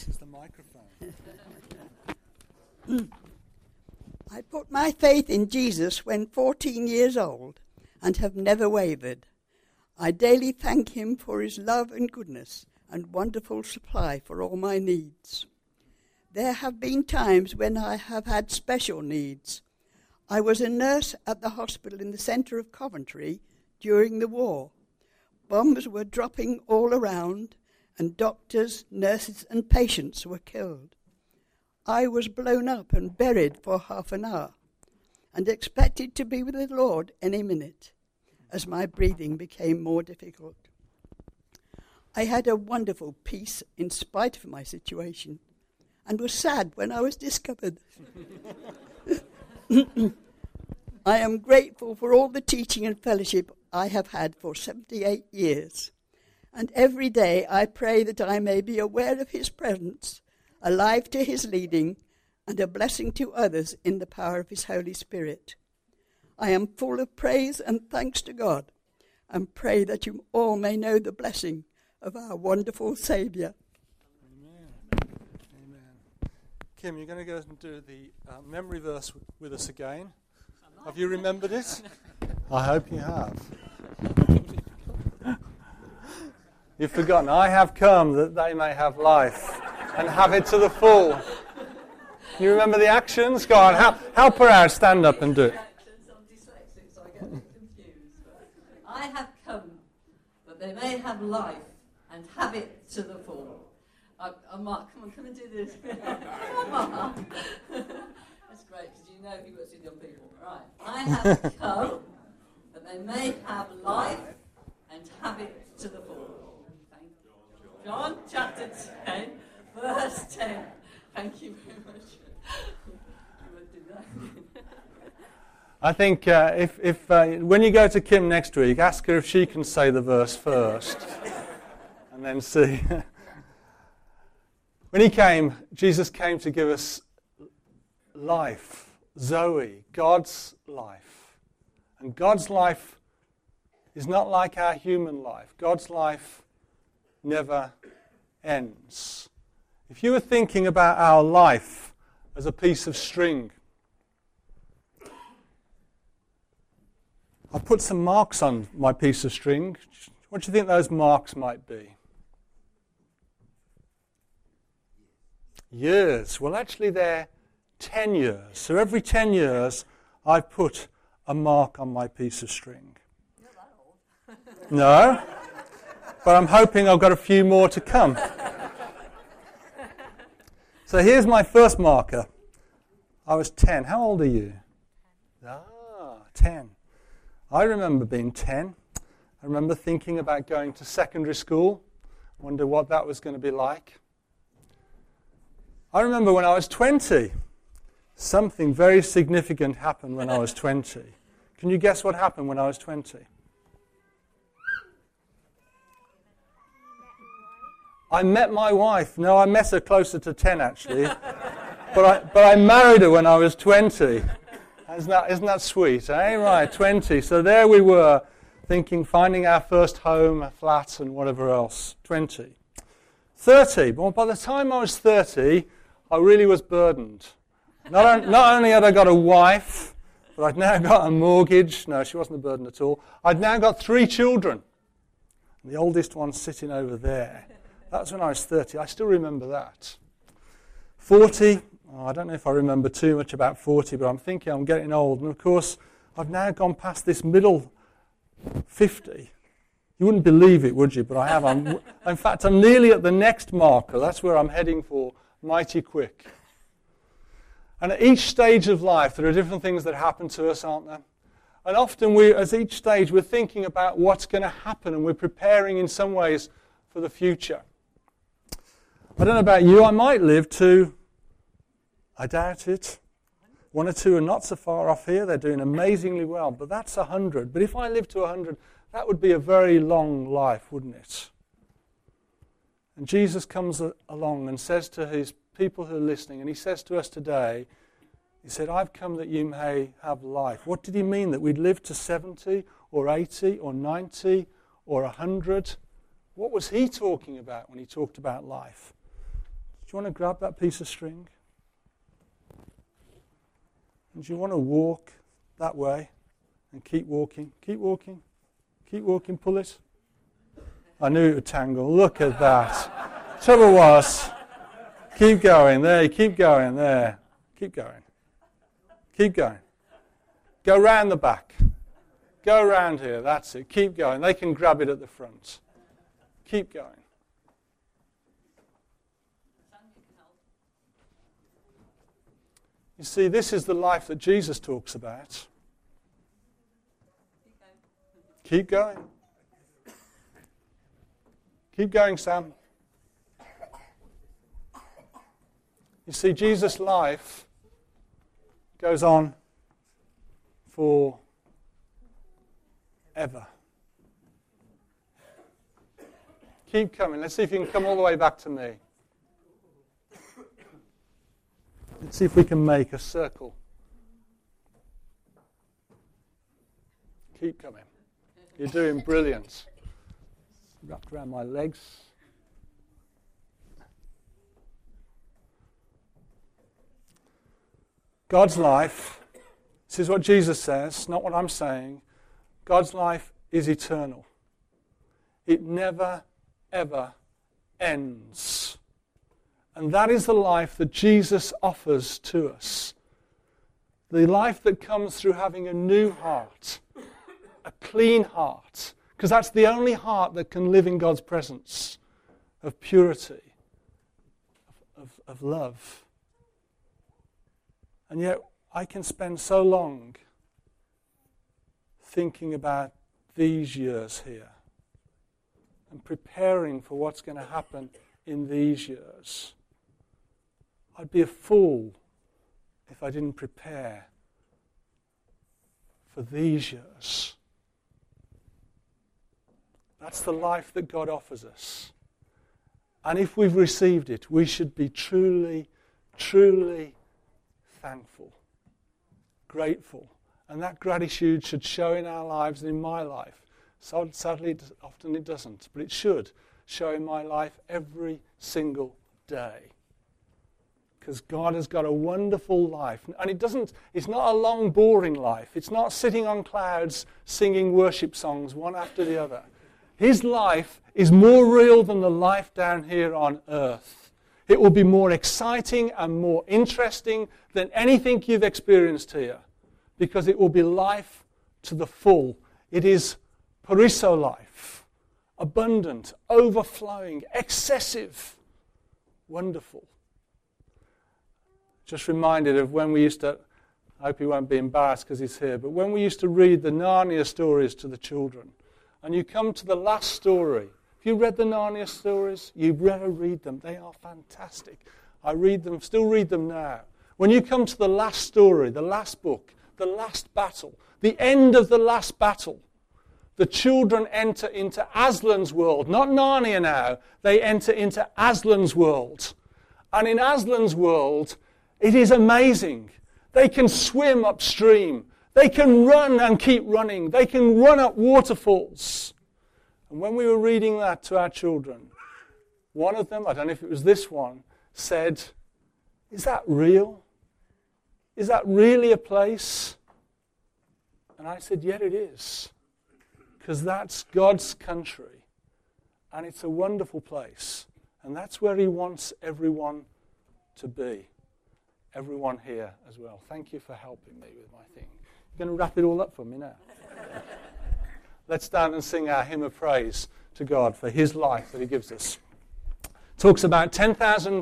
This is the microphone. I put my faith in Jesus when 14 years old and have never wavered. I daily thank him for his love and goodness and wonderful supply for all my needs. There have been times when I have had special needs. I was a nurse at the hospital in the centre of Coventry during the war. Bombs were dropping all around, and doctors, nurses, and patients were killed. I was blown up and buried for half an hour and expected to be with the Lord any minute as my breathing became more difficult. I had a wonderful peace in spite of my situation and was sad when I was discovered. I am grateful for all the teaching and fellowship I have had for 78 years. And every day I pray that I may be aware of His presence, alive to His leading, and a blessing to others in the power of His Holy Spirit. I am full of praise and thanks to God, and pray that you all may know the blessing of our wonderful Saviour. Amen. Amen. Kim, you're going to go and do the uh, memory verse with us again. Have you remembered it? I hope you have. You've forgotten. I have come that they may have life and have it to the full. You remember the actions? Go on, help, help her out. Stand up and do it. I have come that they may have life and have it to the full. Uh, uh, Mark, come on, come and do this. come on. That's great because you know he works with young people. Right. I have come that they may have life and have it to the full. John chapter 10, verse 10. Thank you very much. I think uh, if, if uh, when you go to Kim next week, ask her if she can say the verse first, and then see. when he came, Jesus came to give us life, Zoe, God's life, and God's life is not like our human life. God's life never ends. If you were thinking about our life as a piece of string, I put some marks on my piece of string. What do you think those marks might be? Years. Well, actually, they're 10 years. So every 10 years, I put a mark on my piece of string. no, but I'm hoping I've got a few more to come. So here's my first marker. I was 10. How old are you? Ah, 10. I remember being 10. I remember thinking about going to secondary school. Wonder what that was going to be like. I remember when I was 20. Something very significant happened when I was 20. Can you guess what happened when I was 20? I met my wife. No, I met her closer to 10 actually. but, I, but I married her when I was 20. Isn't that, isn't that sweet, eh? Right, 20. So there we were, thinking, finding our first home, a flat, and whatever else. 20. 30. Well, by the time I was 30, I really was burdened. Not, on, not only had I got a wife, but I'd now got a mortgage. No, she wasn't a burden at all. I'd now got three children. The oldest one sitting over there. That's when I was 30. I still remember that. 40, Oh, I don't know if I remember too much about 40, but I'm thinking I'm getting old. And of course, I've now gone past this middle 50. You wouldn't believe it, would you? But I have. I'm, in fact, I'm nearly at the next marker. That's where I'm heading for, mighty quick. And at each stage of life, there are different things that happen to us, aren't there? And often, we, as each stage, we're thinking about what's going to happen and we're preparing in some ways for the future. I don't know about you, I might live to I doubt it. One or two are not so far off here. They're doing amazingly well, but that's a hundred. But if I live to a hundred, that would be a very long life, wouldn't it? And Jesus comes along and says to his people who are listening, and he says to us today, he said, I've come that you may have life. What did he mean? That we'd live to 70 or 80 or 90 or 100? What was he talking about when he talked about life? You want to grab that piece of string? And do you want to walk that way and keep walking? Keep walking. Keep walking. Pull it. I knew it would tangle. Look at that. Trouble was, keep going. There, keep going. There. Keep going. Keep going. Go round the back. Go around here. That's it. Keep going. They can grab it at the front. Keep going. You see, this is the life that Jesus talks about. Keep going. Keep going, Sam. You see, Jesus' life goes on for ever. Keep coming. Let's see if you can come all the way back to me. Let's see if we can make a circle. Keep coming. You're doing brilliant. Wrapped around my legs. God's life, this is what Jesus says, not what I'm saying. God's life is eternal. It never, ever ends. And that is the life that Jesus offers to us. The life that comes through having a new heart, a clean heart, because that's the only heart that can live in God's presence of purity, of, of, love. And yet, I can spend so long thinking about these years here and preparing for what's going to happen in these years. I'd be a fool if I didn't prepare for these years. That's the life that God offers us. And if we've received it, we should be truly, truly thankful, grateful. And that gratitude should show in our lives and in my life. So sadly, often it doesn't, but it should show in my life every single day because God has got a wonderful life. And it doesn't, it's not a long, boring life. It's not sitting on clouds singing worship songs one after the other. His life is more real than the life down here on earth. It will be more exciting and more interesting than anything you've experienced here because it will be life to the full. It is perissos life, abundant, overflowing, excessive, wonderful just reminded of when we used to, I hope he won't be embarrassed because he's here, but when we used to read the Narnia stories to the children, and you come to the last story. Have you read the Narnia stories? You better read them. They are fantastic. I read them, still read them now. When you come to the last story, the last book, the last battle, the end of the last battle, the children enter into Aslan's world. Not Narnia now. They enter into Aslan's world. And in Aslan's world, it is amazing. They can swim upstream. They can run and keep running. They can run up waterfalls. And when we were reading that to our children, one of them, I don't know if it was this one, said, Is that real? Is that really a place? And I said, Yeah, it is. Because that's God's country. And it's a wonderful place. And that's where He wants everyone to be everyone here as well. Thank you for helping me with my thing. You're going to wrap it all up for me now. Let's stand and sing our hymn of praise to God for his life that he gives us. Talks about 10,000